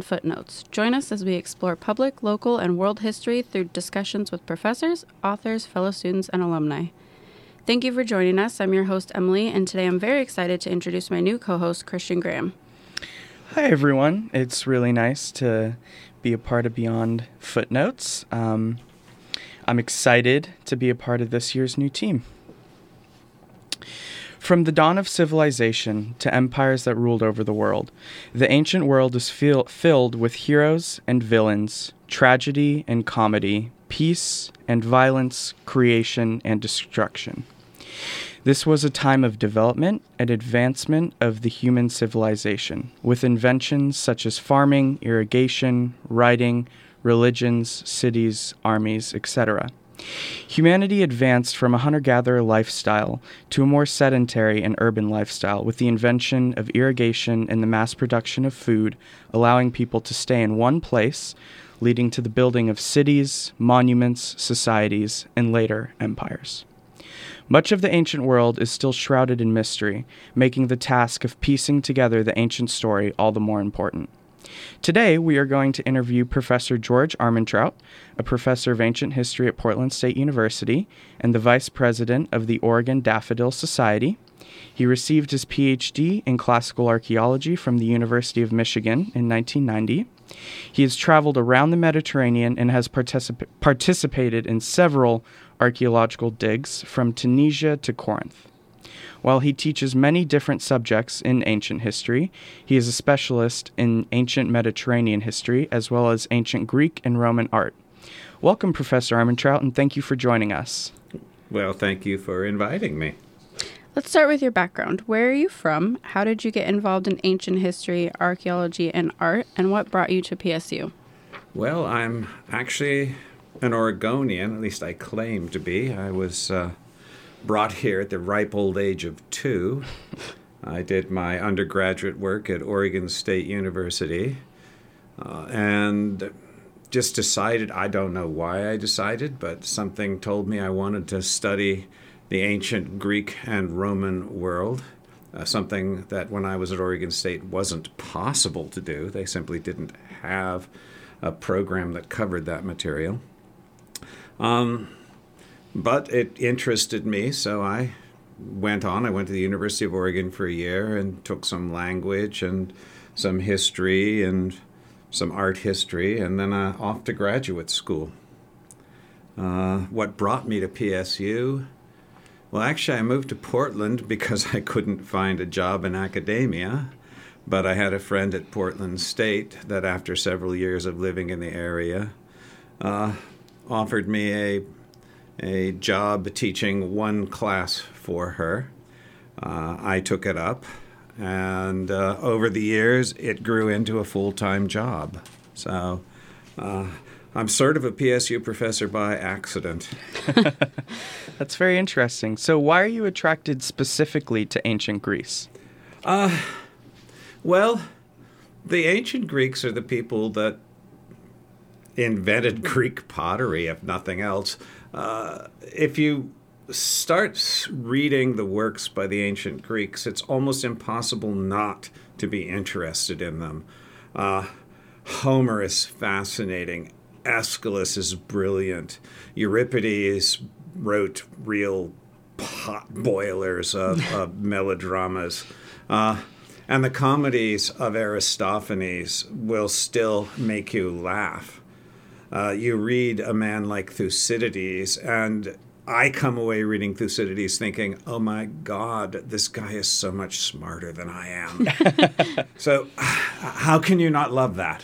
Footnotes. Join us as we explore public, local, and world history through discussions with professors, authors, fellow students, and alumni. Thank you for joining us. I'm your host, Emily, and today I'm very excited to introduce my new co host, Christian Graham. Hi, everyone. It's really nice to be a part of Beyond Footnotes. Um, I'm excited to be a part of this year's new team. From the dawn of civilization to empires that ruled over the world, the ancient world is fil- filled with heroes and villains, tragedy and comedy, peace and violence, creation and destruction. This was a time of development and advancement of the human civilization, with inventions such as farming, irrigation, writing, religions, cities, armies, etc. Humanity advanced from a hunter gatherer lifestyle to a more sedentary and urban lifestyle with the invention of irrigation and the mass production of food, allowing people to stay in one place, leading to the building of cities, monuments, societies, and later empires. Much of the ancient world is still shrouded in mystery, making the task of piecing together the ancient story all the more important. Today, we are going to interview Professor George Armentrout, a professor of ancient history at Portland State University and the vice president of the Oregon Daffodil Society. He received his PhD in classical archaeology from the University of Michigan in 1990. He has traveled around the Mediterranean and has particip- participated in several archaeological digs from Tunisia to Corinth. While he teaches many different subjects in ancient history, he is a specialist in ancient Mediterranean history as well as ancient Greek and Roman art. Welcome, Professor Armentrout, and thank you for joining us. Well, thank you for inviting me. Let's start with your background. Where are you from? How did you get involved in ancient history, archaeology, and art? And what brought you to PSU? Well, I'm actually an Oregonian, at least I claim to be. I was uh, brought here at the ripe old age of two. I did my undergraduate work at Oregon State University uh, and just decided, I don't know why I decided, but something told me I wanted to study the ancient Greek and Roman world. Uh, something that when I was at Oregon State wasn't possible to do. They simply didn't have a program that covered that material. Um, but it interested me, so I went on. I went to the University of Oregon for a year and took some language and some history and some art history, and then uh, off to graduate school. Uh, what brought me to PSU? Well, actually, I moved to Portland because I couldn't find a job in academia. But I had a friend at Portland State that, after several years of living in the area, uh, offered me a a job teaching one class for her. Uh, I took it up, and uh, over the years, it grew into a full time job. So uh, I'm sort of a PSU professor by accident. That's very interesting. So, why are you attracted specifically to ancient Greece? Uh, well, the ancient Greeks are the people that invented Greek pottery, if nothing else. Uh, if you start reading the works by the ancient Greeks, it's almost impossible not to be interested in them. Uh, Homer is fascinating. Aeschylus is brilliant. Euripides wrote real pot boilers of, of melodramas. Uh, and the comedies of Aristophanes will still make you laugh. Uh, you read a man like Thucydides, and I come away reading Thucydides thinking, oh my God, this guy is so much smarter than I am. so, how can you not love that?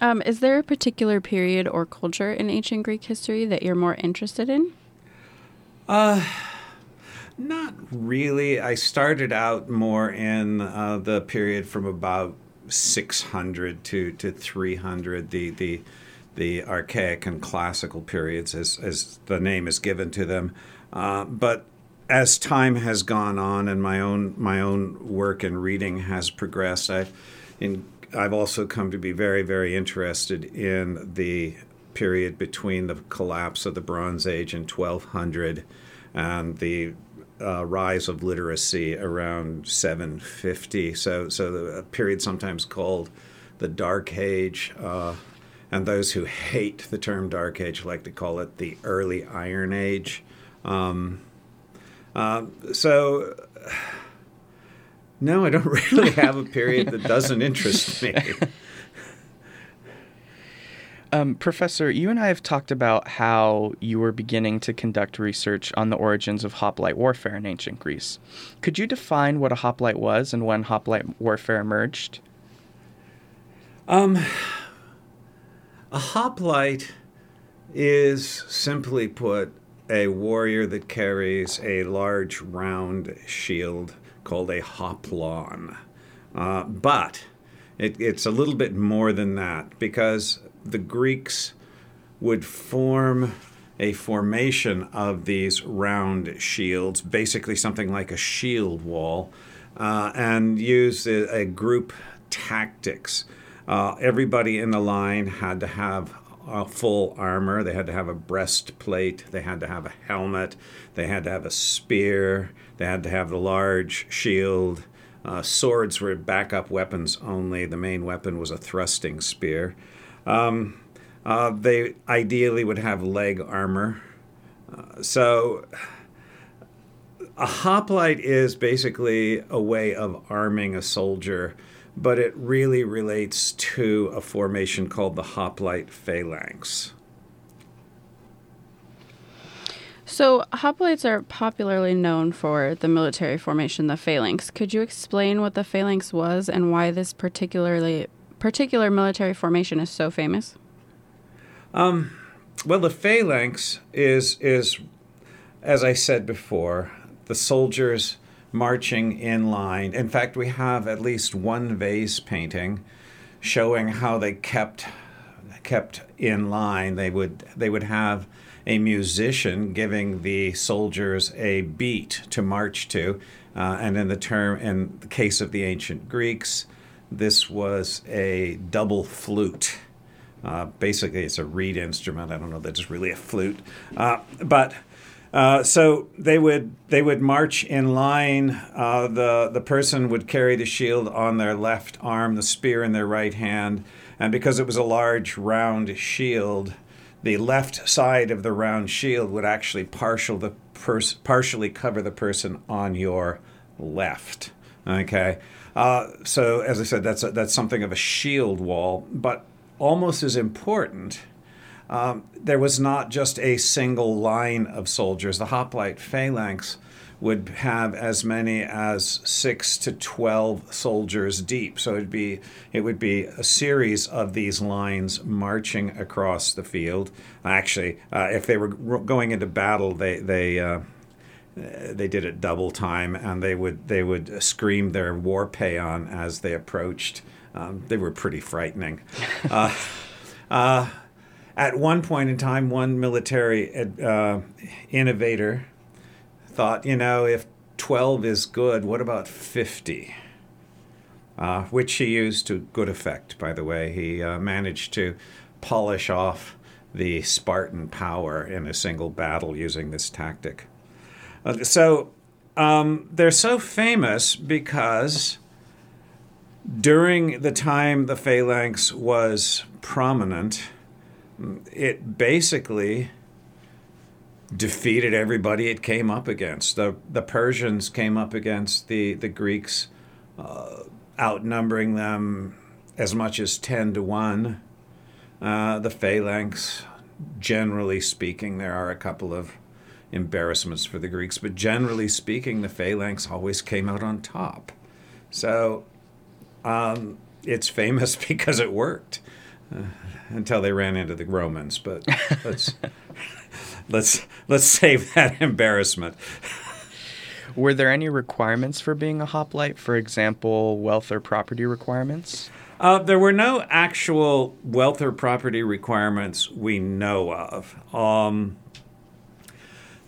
Um, is there a particular period or culture in ancient Greek history that you're more interested in? Uh, not really. I started out more in uh, the period from about 600 to, to 300, the, the, the archaic and classical periods, as, as the name is given to them. Uh, but as time has gone on and my own my own work and reading has progressed, I've in, I've also come to be very very interested in the period between the collapse of the Bronze Age in 1200 and the uh, rise of literacy around 750. So, so the period sometimes called the Dark Age. Uh, and those who hate the term Dark Age like to call it the Early Iron Age. Um, uh, so, no, I don't really have a period that doesn't interest me. Um, Professor, you and I have talked about how you were beginning to conduct research on the origins of hoplite warfare in ancient Greece. Could you define what a hoplite was and when hoplite warfare emerged? Um, a hoplite is simply put a warrior that carries a large round shield called a hoplon. Uh, but it, it's a little bit more than that because the Greeks would form a formation of these round shields, basically something like a shield wall, uh, and use a, a group tactics. Uh, everybody in the line had to have full armor. They had to have a breastplate. They had to have a helmet. They had to have a spear. They had to have the large shield. Uh, swords were backup weapons only. The main weapon was a thrusting spear. Um, uh, they ideally would have leg armor. Uh, so, a hoplite is basically a way of arming a soldier, but it really relates to a formation called the hoplite phalanx. So, hoplites are popularly known for the military formation, the phalanx. Could you explain what the phalanx was and why this particularly particular military formation is so famous? Um, well, the phalanx is is, as I said before, the soldiers marching in line. In fact, we have at least one vase painting showing how they kept kept in line. They would they would have a musician giving the soldiers a beat to march to, uh, and in the term in the case of the ancient Greeks, this was a double flute. Uh, basically, it's a reed instrument. I don't know that it's really a flute, uh, but uh, so they would they would march in line. Uh, the the person would carry the shield on their left arm, the spear in their right hand, and because it was a large round shield, the left side of the round shield would actually partial the pers- partially cover the person on your left. Okay. Uh, so, as I said, that's a, that's something of a shield wall, but almost as important. Um, there was not just a single line of soldiers. The hoplite phalanx would have as many as six to twelve soldiers deep. So it'd be it would be a series of these lines marching across the field. Actually, uh, if they were going into battle, they they uh, they did it double time, and they would they would scream their war paean as they approached. Um, they were pretty frightening. uh, uh, at one point in time, one military uh, innovator thought, you know, if 12 is good, what about 50? Uh, which he used to good effect, by the way. He uh, managed to polish off the Spartan power in a single battle using this tactic. So um, they're so famous because during the time the phalanx was prominent, it basically defeated everybody it came up against. The, the Persians came up against the, the Greeks, uh, outnumbering them as much as 10 to 1. Uh, the phalanx, generally speaking, there are a couple of embarrassments for the Greeks, but generally speaking, the phalanx always came out on top. So um, it's famous because it worked uh, until they ran into the Romans. But let's let's let's save that embarrassment. Were there any requirements for being a hoplite? For example, wealth or property requirements? Uh, there were no actual wealth or property requirements we know of. Um,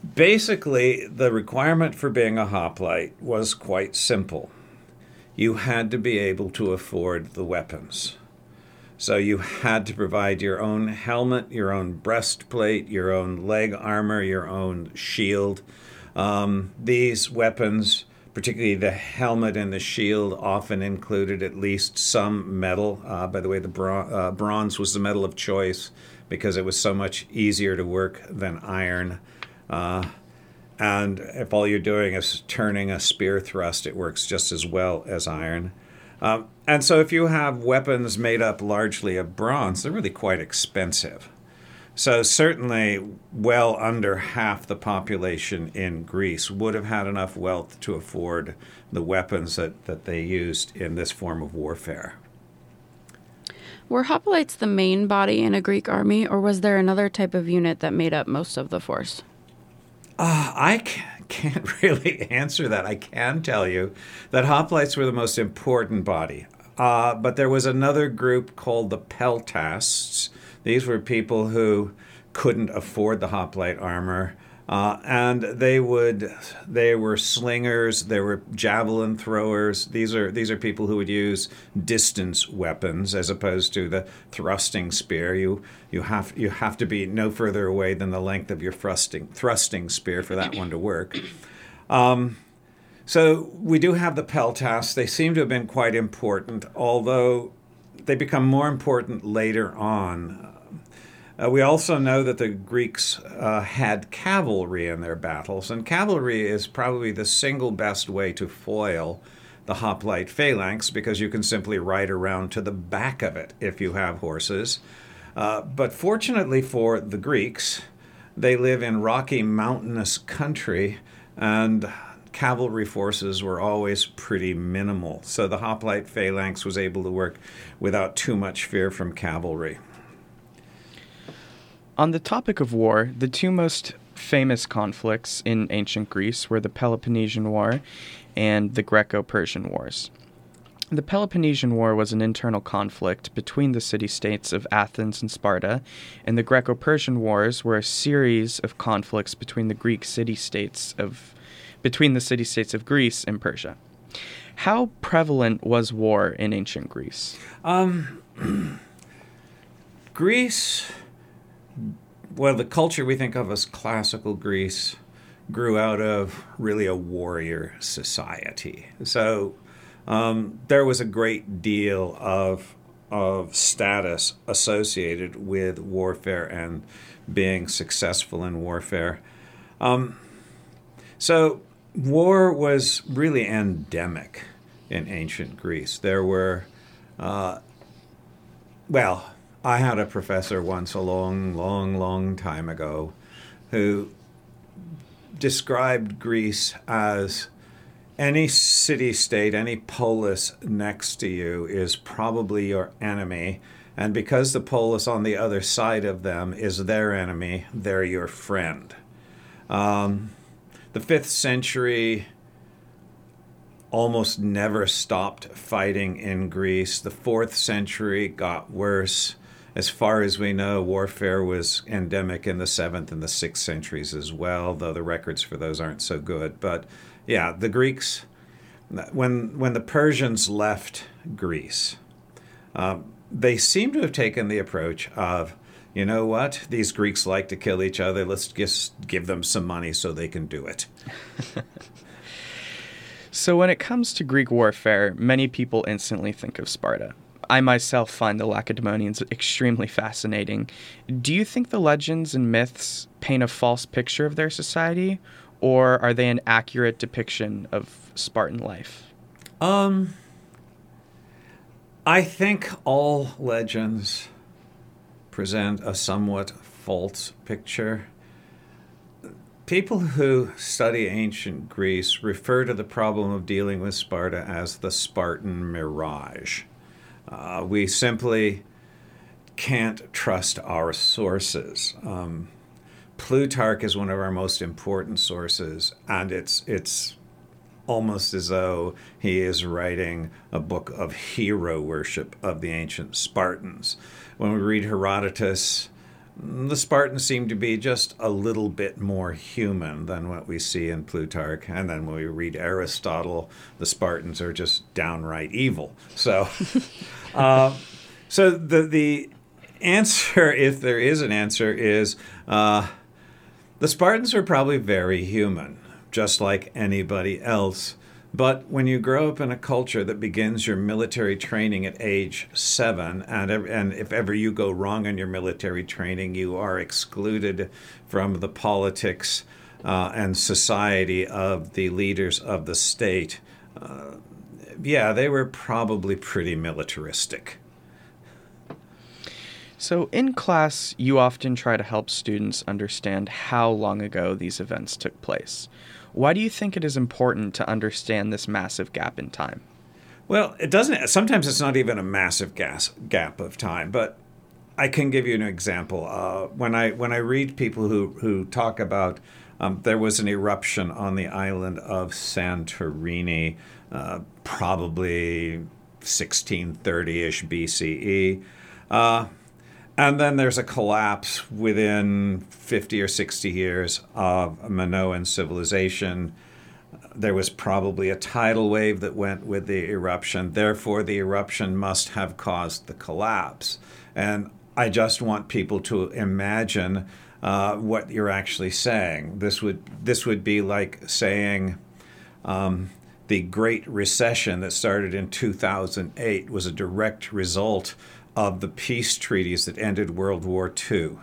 Basically, the requirement for being a hoplite was quite simple. You had to be able to afford the weapons. So you had to provide your own helmet, your own breastplate, your own leg armor, your own shield. Um, these weapons, particularly the helmet and the shield, often included at least some metal. Uh, by the way, the bron- uh, bronze was the metal of choice because it was so much easier to work than iron. Uh, and if all you're doing is turning a spear thrust, it works just as well as iron. Um, and so, if you have weapons made up largely of bronze, they're really quite expensive. So, certainly, well under half the population in Greece would have had enough wealth to afford the weapons that, that they used in this form of warfare. Were hoplites the main body in a Greek army, or was there another type of unit that made up most of the force? Uh, I can't really answer that. I can tell you that hoplites were the most important body. Uh, but there was another group called the peltasts. These were people who couldn't afford the hoplite armor uh, and they would, they were slingers, they were javelin throwers. These are these are people who would use distance weapons as opposed to the thrusting spear. You you have you have to be no further away than the length of your thrusting thrusting spear for that one to work. Um, so we do have the peltasts. They seem to have been quite important, although they become more important later on. Uh, we also know that the Greeks uh, had cavalry in their battles, and cavalry is probably the single best way to foil the hoplite phalanx because you can simply ride around to the back of it if you have horses. Uh, but fortunately for the Greeks, they live in rocky, mountainous country, and cavalry forces were always pretty minimal. So the hoplite phalanx was able to work without too much fear from cavalry. On the topic of war, the two most famous conflicts in ancient Greece were the Peloponnesian War and the Greco Persian Wars. The Peloponnesian War was an internal conflict between the city states of Athens and Sparta, and the Greco Persian Wars were a series of conflicts between the Greek city states of between the city states of Greece and Persia. How prevalent was war in ancient Greece? Um, Greece well, the culture we think of as classical Greece grew out of really a warrior society. So um, there was a great deal of of status associated with warfare and being successful in warfare. Um, so war was really endemic in ancient Greece. There were, uh, well, I had a professor once a long, long, long time ago who described Greece as any city state, any polis next to you is probably your enemy. And because the polis on the other side of them is their enemy, they're your friend. Um, the fifth century almost never stopped fighting in Greece. The fourth century got worse as far as we know, warfare was endemic in the seventh and the sixth centuries as well, though the records for those aren't so good. But yeah, the Greeks, when when the Persians left Greece, um, they seem to have taken the approach of, you know what, these Greeks like to kill each other. Let's just give them some money so they can do it. so when it comes to Greek warfare, many people instantly think of Sparta. I myself find the Lacedaemonians extremely fascinating. Do you think the legends and myths paint a false picture of their society, or are they an accurate depiction of Spartan life? Um, I think all legends present a somewhat false picture. People who study ancient Greece refer to the problem of dealing with Sparta as the Spartan mirage. Uh, we simply can't trust our sources. Um, Plutarch is one of our most important sources, and it's it's almost as though he is writing a book of hero worship of the ancient Spartans. When we read Herodotus, the Spartans seem to be just a little bit more human than what we see in Plutarch. And then when we read Aristotle, the Spartans are just downright evil. So, uh, so the the answer, if there is an answer, is uh, the Spartans are probably very human, just like anybody else. But when you grow up in a culture that begins your military training at age seven, and, and if ever you go wrong in your military training, you are excluded from the politics uh, and society of the leaders of the state, uh, yeah, they were probably pretty militaristic. So, in class, you often try to help students understand how long ago these events took place. Why do you think it is important to understand this massive gap in time? Well, it doesn't. Sometimes it's not even a massive gas, gap of time, but I can give you an example. Uh, when I when I read people who who talk about um, there was an eruption on the island of Santorini, uh, probably 1630-ish BCE. Uh, and then there's a collapse within 50 or 60 years of Minoan civilization. There was probably a tidal wave that went with the eruption. Therefore, the eruption must have caused the collapse. And I just want people to imagine uh, what you're actually saying. This would this would be like saying um, the Great Recession that started in 2008 was a direct result of the peace treaties that ended World War II.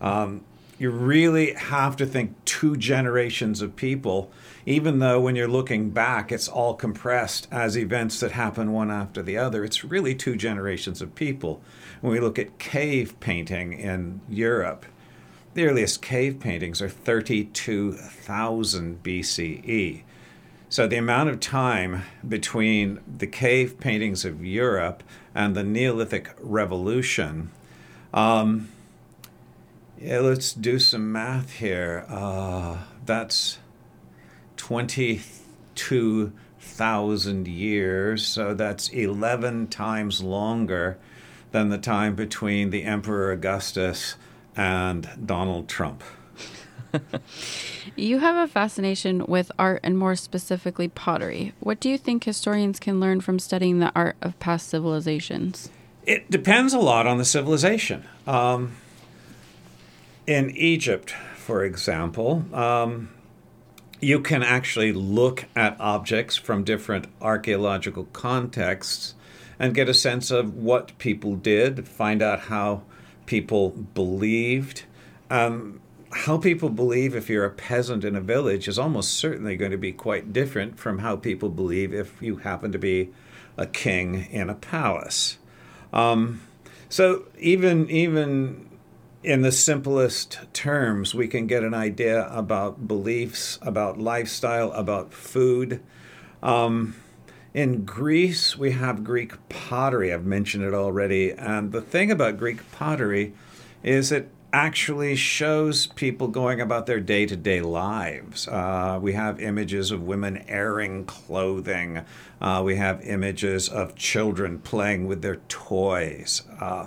Um, you really have to think two generations of people, even though when you're looking back, it's all compressed as events that happen one after the other. It's really two generations of people. When we look at cave painting in Europe, the earliest cave paintings are 32,000 BCE. So the amount of time between the cave paintings of Europe and the Neolithic Revolution. Um, yeah, let's do some math here. Uh, that's 22,000 years, so that's 11 times longer than the time between the Emperor Augustus and Donald Trump. you have a fascination with art and more specifically pottery. What do you think historians can learn from studying the art of past civilizations? It depends a lot on the civilization. Um, in Egypt, for example, um, you can actually look at objects from different archaeological contexts and get a sense of what people did, find out how people believed. Um, how people believe if you're a peasant in a village is almost certainly going to be quite different from how people believe if you happen to be a king in a palace. Um, so even even in the simplest terms, we can get an idea about beliefs, about lifestyle, about food. Um, in Greece, we have Greek pottery. I've mentioned it already. And the thing about Greek pottery is it actually shows people going about their day to day lives. Uh, we have images of women airing clothing, uh, we have images of children playing with their toys. Uh,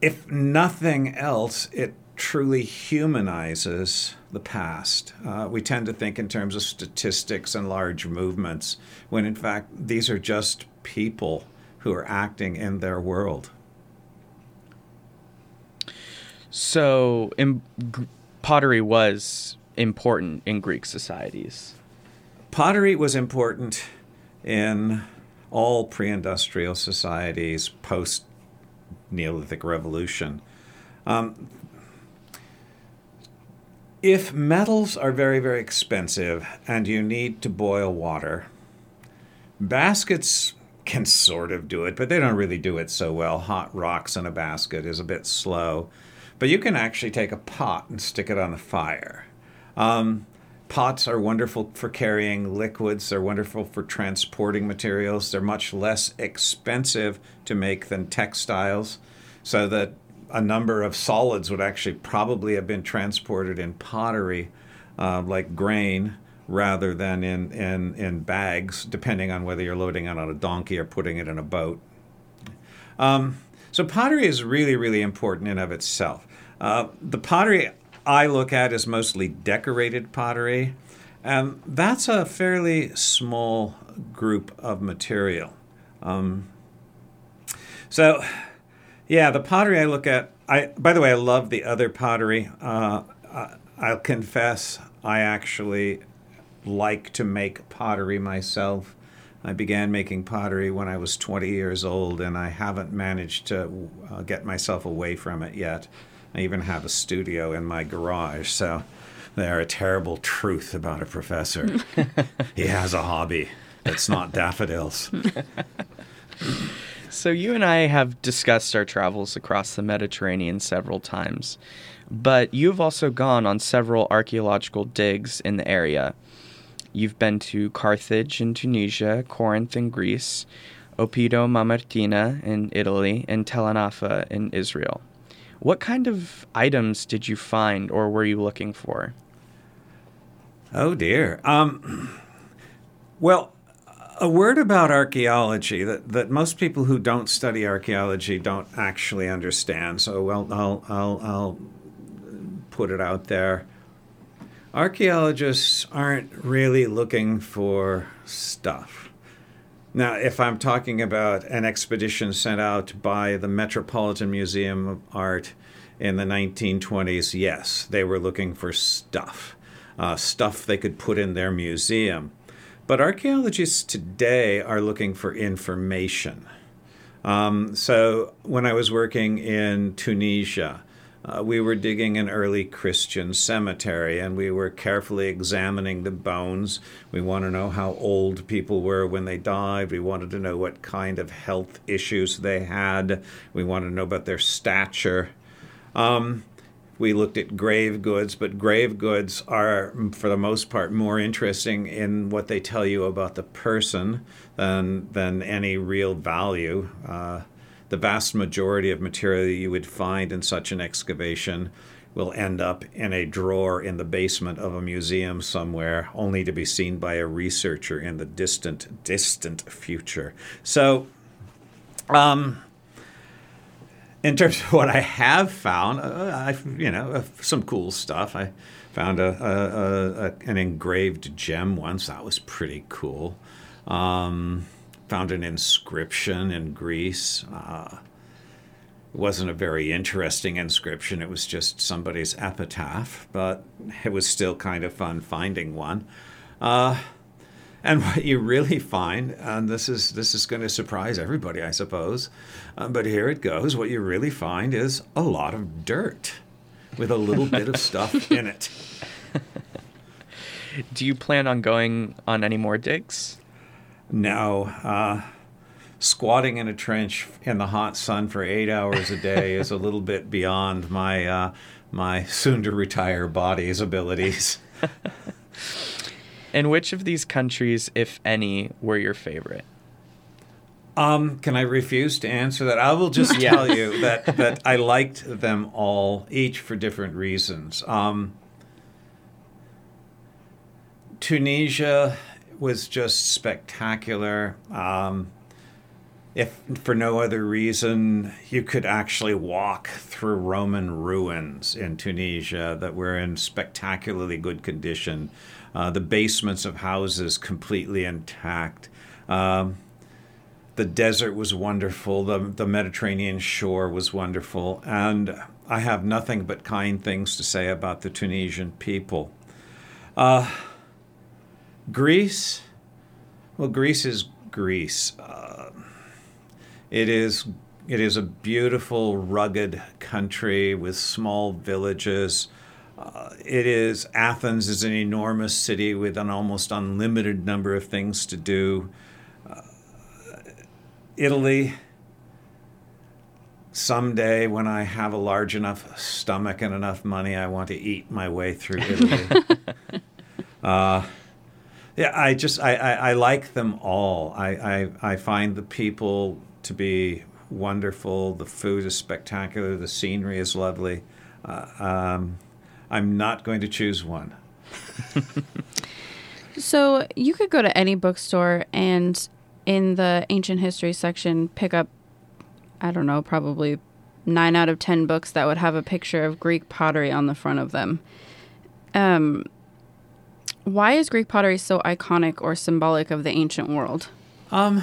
if nothing else, it truly humanizes the past. Uh, we tend to think in terms of statistics and large movements, when in fact, these are just people who are acting in their world. So, in, pottery was important in Greek societies. Pottery was important in all pre industrial societies post Neolithic Revolution. Um, if metals are very, very expensive and you need to boil water, baskets can sort of do it, but they don't really do it so well. Hot rocks in a basket is a bit slow. But you can actually take a pot and stick it on the fire. Um, pots are wonderful for carrying liquids, they're wonderful for transporting materials, they're much less expensive to make than textiles, so that a number of solids would actually probably have been transported in pottery, uh, like grain, rather than in, in, in bags, depending on whether you're loading it on a donkey or putting it in a boat. Um, so pottery is really, really important in of itself. Uh, the pottery I look at is mostly decorated pottery, and that's a fairly small group of material. Um, so, yeah, the pottery I look at. I by the way, I love the other pottery. Uh, I'll confess, I actually like to make pottery myself. I began making pottery when I was 20 years old, and I haven't managed to uh, get myself away from it yet. I even have a studio in my garage, so they're a terrible truth about a professor. he has a hobby. It's not daffodils. So, you and I have discussed our travels across the Mediterranean several times, but you've also gone on several archaeological digs in the area. You've been to Carthage in Tunisia, Corinth in Greece, Oppido Mamertina in Italy, and Tel Anafa in Israel. What kind of items did you find or were you looking for? Oh dear. Um, well, a word about archaeology that, that most people who don't study archaeology don't actually understand. So well, I'll, I'll, I'll put it out there. Archaeologists aren't really looking for stuff. Now, if I'm talking about an expedition sent out by the Metropolitan Museum of Art in the 1920s, yes, they were looking for stuff, uh, stuff they could put in their museum. But archaeologists today are looking for information. Um, so when I was working in Tunisia, uh, we were digging an early Christian cemetery and we were carefully examining the bones. We want to know how old people were when they died. We wanted to know what kind of health issues they had. We wanted to know about their stature. Um, we looked at grave goods, but grave goods are, for the most part, more interesting in what they tell you about the person than, than any real value. Uh, the vast majority of material that you would find in such an excavation will end up in a drawer in the basement of a museum somewhere, only to be seen by a researcher in the distant, distant future. So, um, in terms of what I have found, uh, I you know uh, some cool stuff. I found a, a, a, an engraved gem once. That was pretty cool. Um, found an inscription in Greece. Uh, it wasn't a very interesting inscription. It was just somebody's epitaph, but it was still kind of fun finding one. Uh, and what you really find, and this is this is going to surprise everybody, I suppose, uh, but here it goes. What you really find is a lot of dirt with a little bit of stuff in it. Do you plan on going on any more digs? No. Uh, squatting in a trench in the hot sun for eight hours a day is a little bit beyond my uh, my soon to retire body's abilities. and which of these countries, if any, were your favorite? Um, can I refuse to answer that? I will just tell you that, that I liked them all, each for different reasons. Um, Tunisia was just spectacular. Um, if for no other reason, you could actually walk through Roman ruins in Tunisia that were in spectacularly good condition. Uh, the basements of houses completely intact. Um, the desert was wonderful. The, the Mediterranean shore was wonderful. And I have nothing but kind things to say about the Tunisian people. Uh, Greece, well, Greece is Greece. Uh, it is it is a beautiful, rugged country with small villages. Uh, it is Athens is an enormous city with an almost unlimited number of things to do. Uh, Italy. Someday, when I have a large enough stomach and enough money, I want to eat my way through Italy. uh, yeah, I just I, I, I like them all. I, I I find the people to be wonderful. The food is spectacular. The scenery is lovely. Uh, um, I'm not going to choose one. so you could go to any bookstore and in the ancient history section pick up, I don't know, probably nine out of ten books that would have a picture of Greek pottery on the front of them. Um, why is Greek pottery so iconic or symbolic of the ancient world? Um,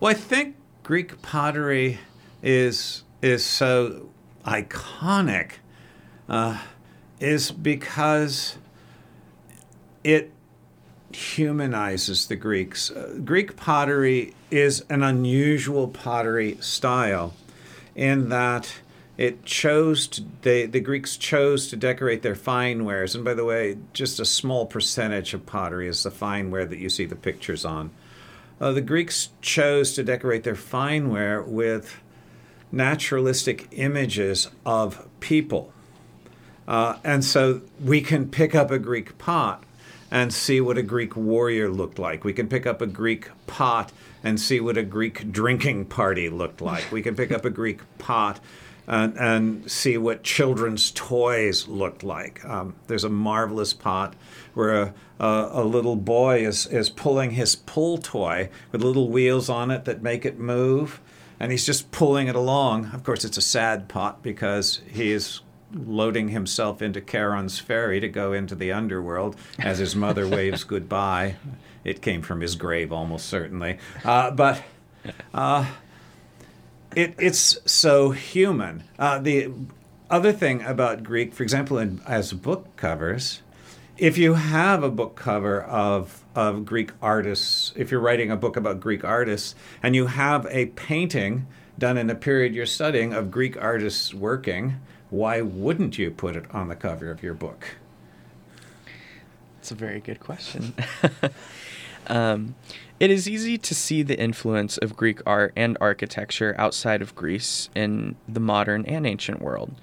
well, I think Greek pottery is is so iconic uh, is because it humanizes the Greeks. Uh, Greek pottery is an unusual pottery style in that it chose to, they, the Greeks chose to decorate their fine wares. And by the way, just a small percentage of pottery is the fine ware that you see the pictures on. Uh, the Greeks chose to decorate their fine ware with naturalistic images of people. Uh, and so we can pick up a Greek pot and see what a Greek warrior looked like. We can pick up a Greek pot and see what a Greek drinking party looked like. We can pick up a Greek pot and, and see what children's toys looked like. Um, there's a marvelous pot where a, a, a, little boy is, is pulling his pull toy with little wheels on it that make it move, and he's just pulling it along. Of course, it's a sad pot because he is loading himself into Charon's ferry to go into the underworld as his mother waves goodbye. It came from his grave, almost certainly. Uh, but uh, it, it's so human. Uh, the other thing about Greek, for example, in, as book covers, if you have a book cover of, of Greek artists, if you're writing a book about Greek artists, and you have a painting done in the period you're studying of Greek artists working, why wouldn't you put it on the cover of your book? It's a very good question. um, it is easy to see the influence of Greek art and architecture outside of Greece in the modern and ancient world.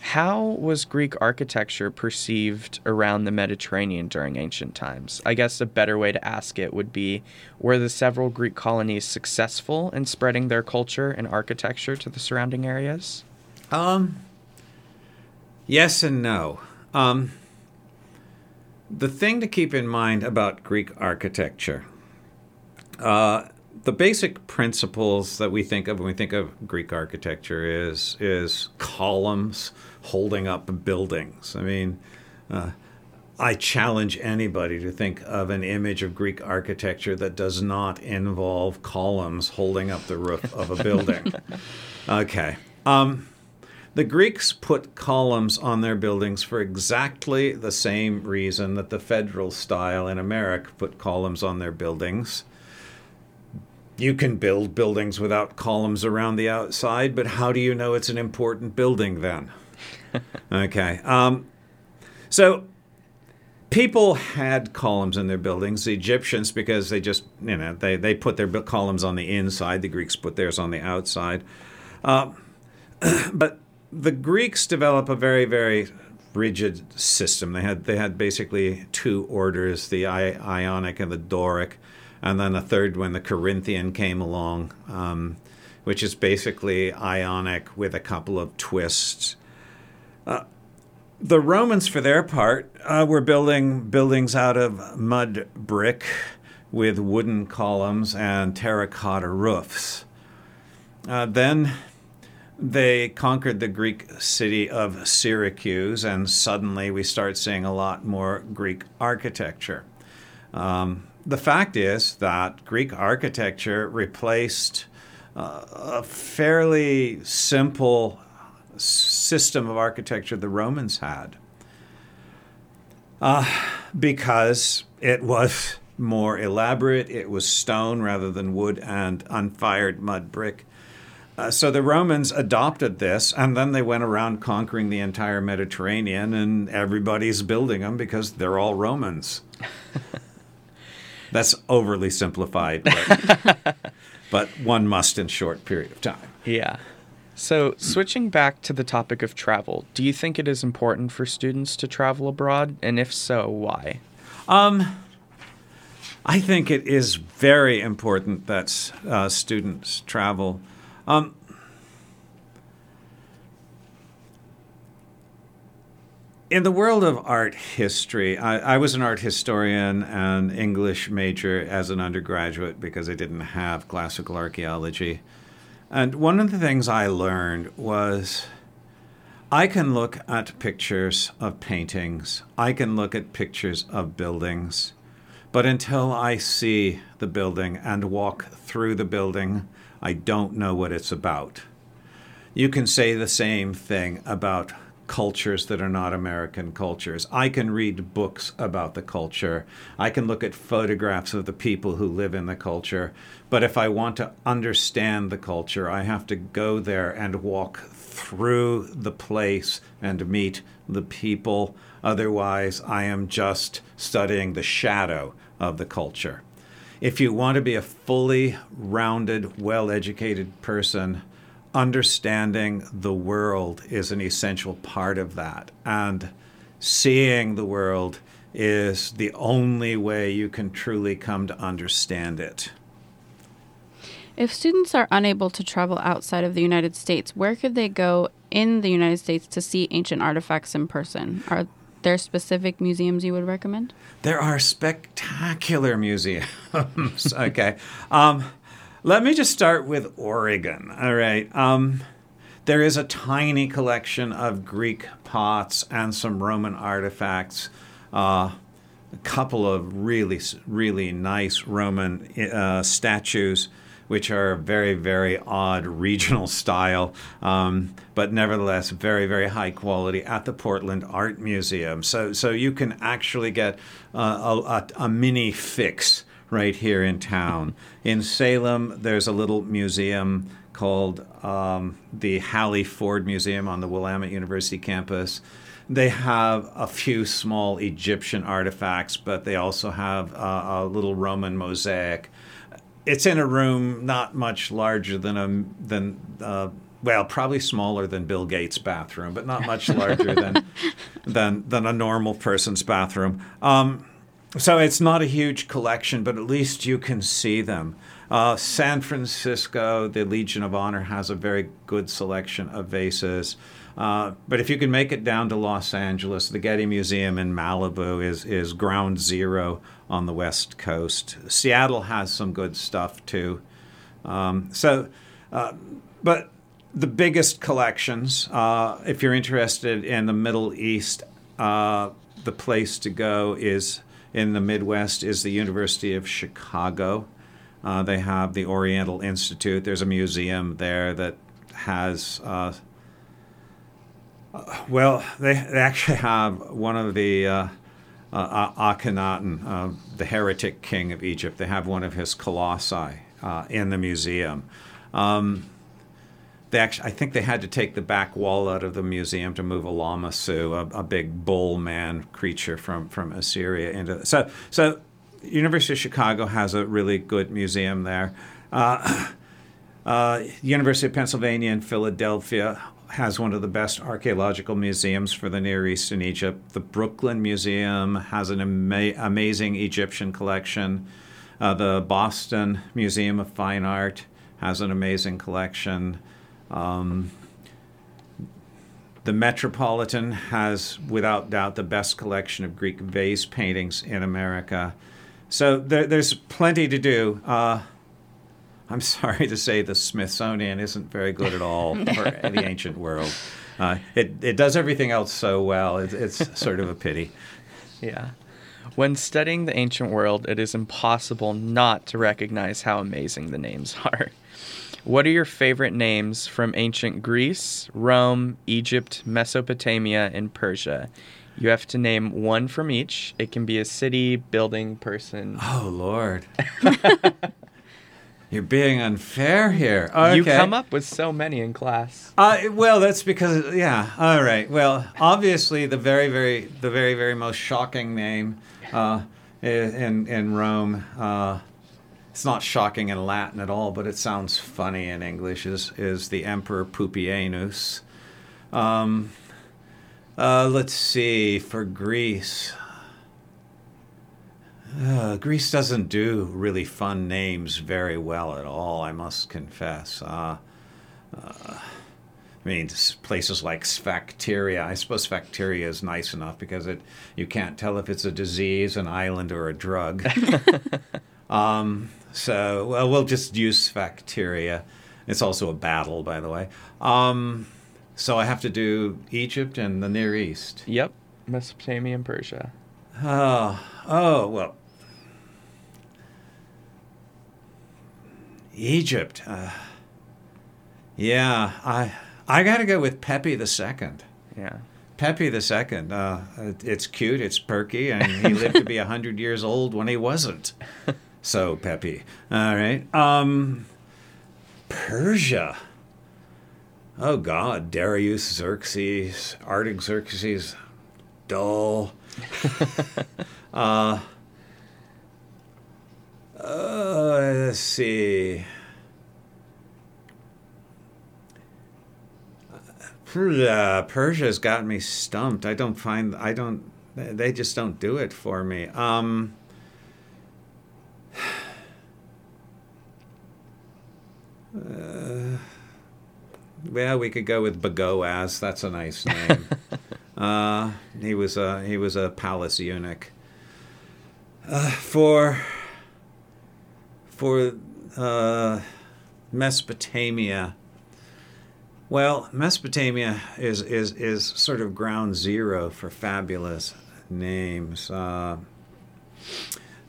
How was Greek architecture perceived around the Mediterranean during ancient times? I guess a better way to ask it would be Were the several Greek colonies successful in spreading their culture and architecture to the surrounding areas? Um, Yes and no. Um, the thing to keep in mind about Greek architecture, uh, the basic principles that we think of when we think of Greek architecture is is columns holding up buildings. I mean, uh, I challenge anybody to think of an image of Greek architecture that does not involve columns holding up the roof of a building. okay. Um, the Greeks put columns on their buildings for exactly the same reason that the federal style in America put columns on their buildings. You can build buildings without columns around the outside, but how do you know it's an important building then? okay. Um, so people had columns in their buildings. The Egyptians, because they just, you know, they, they put their columns on the inside. The Greeks put theirs on the outside. Uh, but the Greeks develop a very, very rigid system. They had they had basically two orders: the Ionic and the Doric, and then a third when the Corinthian, came along, um, which is basically Ionic with a couple of twists. Uh, the Romans, for their part, uh, were building buildings out of mud brick with wooden columns and terracotta roofs. Uh, then they conquered the Greek city of Syracuse, and suddenly we start seeing a lot more Greek architecture. Um, the fact is that Greek architecture replaced uh, a fairly simple system of architecture the Romans had uh, because it was more elaborate, it was stone rather than wood and unfired mud brick. Uh, so the Romans adopted this, and then they went around conquering the entire Mediterranean, and everybody's building them because they're all Romans. That's overly simplified, but, but one must in short period of time. Yeah. So, switching back to the topic of travel, do you think it is important for students to travel abroad? And if so, why? Um, I think it is very important that uh, students travel. Um, in the world of art history, I, I, was an art historian and English major as an undergraduate because I didn't have classical archaeology. And one of the things I learned was I can look at pictures of paintings, I can look at pictures of buildings, but until I see the building and walk through the building, I don't know what it's about. You can say the same thing about cultures that are not American cultures. I can read books about the culture. I can look at photographs of the people who live in the culture. But if I want to understand the culture, I have to go there and walk through the place and meet the people. Otherwise, I am just studying the shadow of the culture. If you want to be a fully rounded, well educated person, understanding the world is an essential part of that. And seeing the world is the only way you can truly come to understand it. If students are unable to travel outside of the United States, where could they go in the United States to see ancient artifacts in person? Are there specific museums you would recommend? There are spectacular museums. okay. Um, let me just start with Oregon. All right. Um, there is a tiny collection of Greek pots and some Roman artifacts. Uh, a couple of really, really nice Roman uh, statues, which are very, very odd regional style, um, but nevertheless very, very high quality at the Portland Art Museum. So, so you can actually get uh, a, a, a mini fix right here in town. In Salem, there's a little museum called um, the Hallie Ford Museum on the Willamette University campus. They have a few small Egyptian artifacts, but they also have uh, a little Roman mosaic. It's in a room not much larger than a than uh, well, probably smaller than Bill Gates' bathroom, but not much larger than than than a normal person's bathroom. Um, so it's not a huge collection, but at least you can see them. Uh, San Francisco, the Legion of Honor has a very good selection of vases. Uh, but if you can make it down to Los Angeles, the Getty Museum in Malibu is, is ground zero on the West Coast. Seattle has some good stuff too. Um, so, uh, but the biggest collections, uh, if you're interested in the Middle East, uh, the place to go is in the Midwest is the University of Chicago. Uh, they have the Oriental Institute. There's a museum there that has, uh, uh, well, they, they actually have one of the uh, uh, Akhenaten, uh, the heretic king of Egypt. They have one of his colossi in the museum. Um, they actually, I think they had to take the back wall out of the museum to move a lamasu, a, a big bull man creature from, from Assyria into. So so, University of Chicago has a really good museum there. Uh, uh, University of Pennsylvania in Philadelphia has one of the best archaeological museums for the Near East and Egypt. The Brooklyn Museum has an ama- amazing Egyptian collection. Uh, the Boston Museum of Fine Art has an amazing collection. Um, the Metropolitan has, without doubt, the best collection of Greek vase paintings in America. So there, there's plenty to do. Uh, I'm sorry to say the Smithsonian isn't very good at all for the ancient world. Uh, it, it does everything else so well. It, it's sort of a pity. Yeah. When studying the ancient world, it is impossible not to recognize how amazing the names are. What are your favorite names from ancient Greece, Rome, Egypt, Mesopotamia, and Persia? You have to name one from each. It can be a city, building, person. Oh, Lord. You're being unfair here. Okay. You come up with so many in class. Uh, well, that's because yeah. All right. Well, obviously the very very the very very most shocking name uh, in in Rome uh, it's not shocking in Latin at all, but it sounds funny in English, is, is the Emperor Pupienus. Um, uh, let's see, for Greece. Uh, Greece doesn't do really fun names very well at all, I must confess. Uh, uh I mean, places like Sphacteria. I suppose Sphacteria is nice enough because it you can't tell if it's a disease, an island, or a drug. um, so well, we'll just use Sphacteria. It's also a battle, by the way. Um, so I have to do Egypt and the Near East. Yep, Mesopotamia and Persia. Oh, oh well. Egypt. Uh, yeah, I I got to go with Pepi the Second. Yeah. Pepi the Second. Uh, it's cute, it's perky, and he lived to be hundred years old when he wasn't. So Pepi. All right. Um, Persia. Oh God, Darius, Xerxes, Artaxerxes, dull. uh, uh, let's see. Uh, Persia's got me stumped. I don't find I don't. They just don't do it for me. Um, uh, well, we could go with Bagoas. That's a nice name. uh, he was a he was a palace eunuch. Uh, for for uh, Mesopotamia. Well, Mesopotamia is, is, is sort of ground zero for fabulous names. Uh,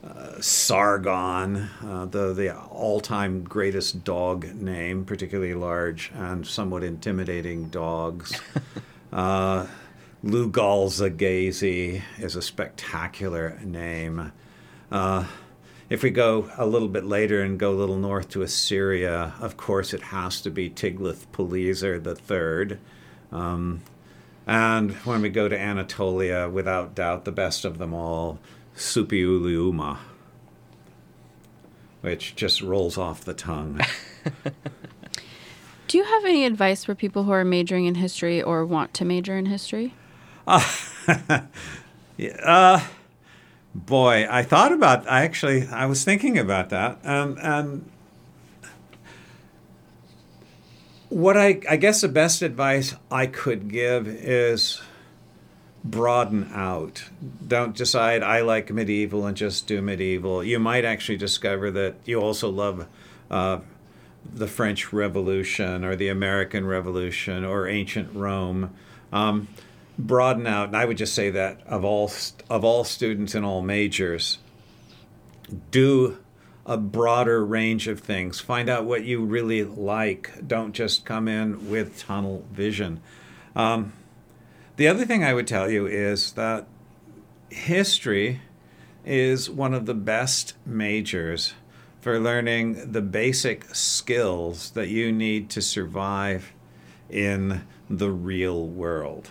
uh, Sargon, uh, the, the all time greatest dog name, particularly large and somewhat intimidating dogs. uh, Lugalzagezi is a spectacular name. Uh, if we go a little bit later and go a little north to Assyria, of course it has to be Tiglath-Pileser III. Um, and when we go to Anatolia, without doubt, the best of them all, Suppiluliuma, which just rolls off the tongue. Do you have any advice for people who are majoring in history or want to major in history? Uh, yeah, uh, boy, I thought about. I actually, I was thinking about that, and and what I I guess the best advice I could give is broaden out. Don't decide I like medieval and just do medieval. You might actually discover that you also love. Uh, the French Revolution or the American Revolution or ancient Rome. Um, broaden out, and I would just say that of all of all students in all majors, do a broader range of things. Find out what you really like. Don't just come in with tunnel vision. Um, the other thing I would tell you is that history is one of the best majors for learning the basic skills that you need to survive in the real world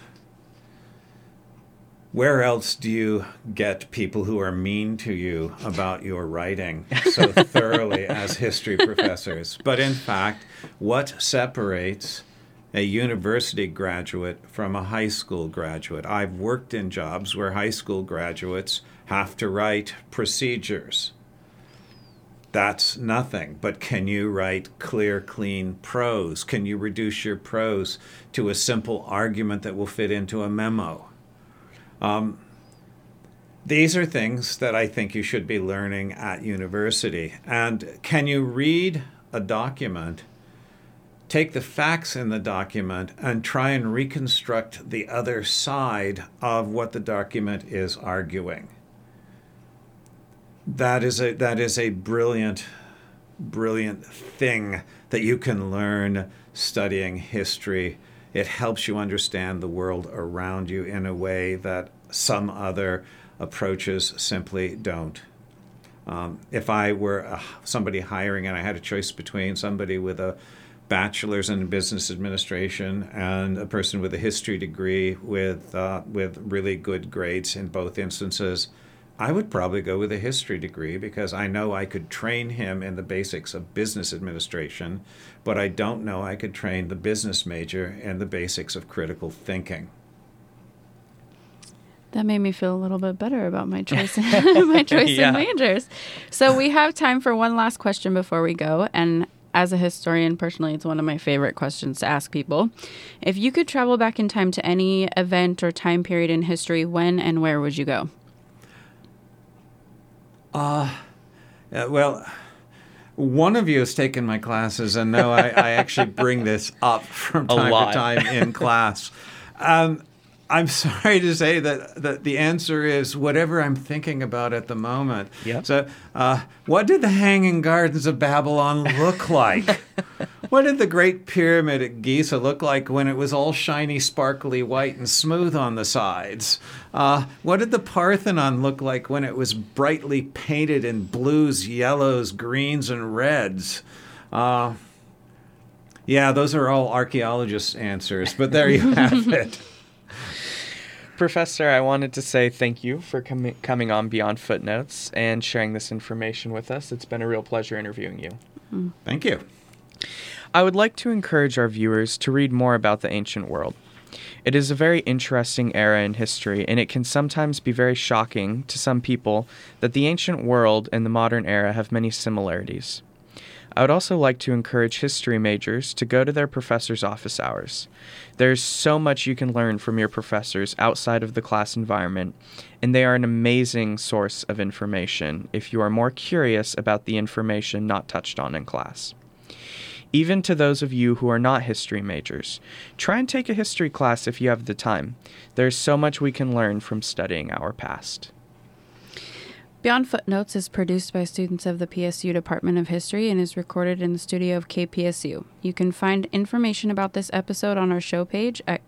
where else do you get people who are mean to you about your writing so thoroughly as history professors? But in fact, what separates a university graduate from a high school graduate? I've worked in jobs where high school graduates have to write procedures. That's nothing, but can you write clear, clean prose? Can you reduce your prose to a simple argument that will fit into a memo? Um, these are things that I think you should be learning at university. And can you read a document, take the facts in the document, and try and reconstruct the other side of what the document is arguing? That is a that is a brilliant, brilliant thing that you can learn studying history it helps you understand the world around you in a way that some other approaches simply don't. Um, if I were somebody hiring and I had a choice between somebody with a bachelor's in business administration and a person with a history degree with uh, with really good grades in both instances, I would probably go with a history degree because I know I could train him in the basics of business administration, but I don't know I could train the business major in the basics of critical thinking. That made me feel a little bit better about my choice my choice yeah. in majors. So we have time for one last question before we go and as a historian personally it's one of my favorite questions to ask people. If you could travel back in time to any event or time period in history, when and where would you go? Uh, well, one of you has taken my classes and know I, I actually bring this up from time to time in class. Um, I'm sorry to say that, that the answer is whatever I'm thinking about at the moment. Yep. So, uh, what did the Hanging Gardens of Babylon look like? what did the Great Pyramid at Giza look like when it was all shiny, sparkly white and smooth on the sides? Uh, what did the Parthenon look like when it was brightly painted in blues, yellows, greens, and reds? Uh, yeah, those are all archaeologists' answers, but there you have it. Professor, I wanted to say thank you for com- coming on Beyond Footnotes and sharing this information with us. It's been a real pleasure interviewing you. Mm. Thank you. I would like to encourage our viewers to read more about the ancient world. It is a very interesting era in history, and it can sometimes be very shocking to some people that the ancient world and the modern era have many similarities. I would also like to encourage history majors to go to their professor's office hours. There's so much you can learn from your professors outside of the class environment, and they are an amazing source of information if you are more curious about the information not touched on in class. Even to those of you who are not history majors, try and take a history class if you have the time. There's so much we can learn from studying our past. Beyond Footnotes is produced by students of the PSU Department of History and is recorded in the studio of KPSU. You can find information about this episode on our show page at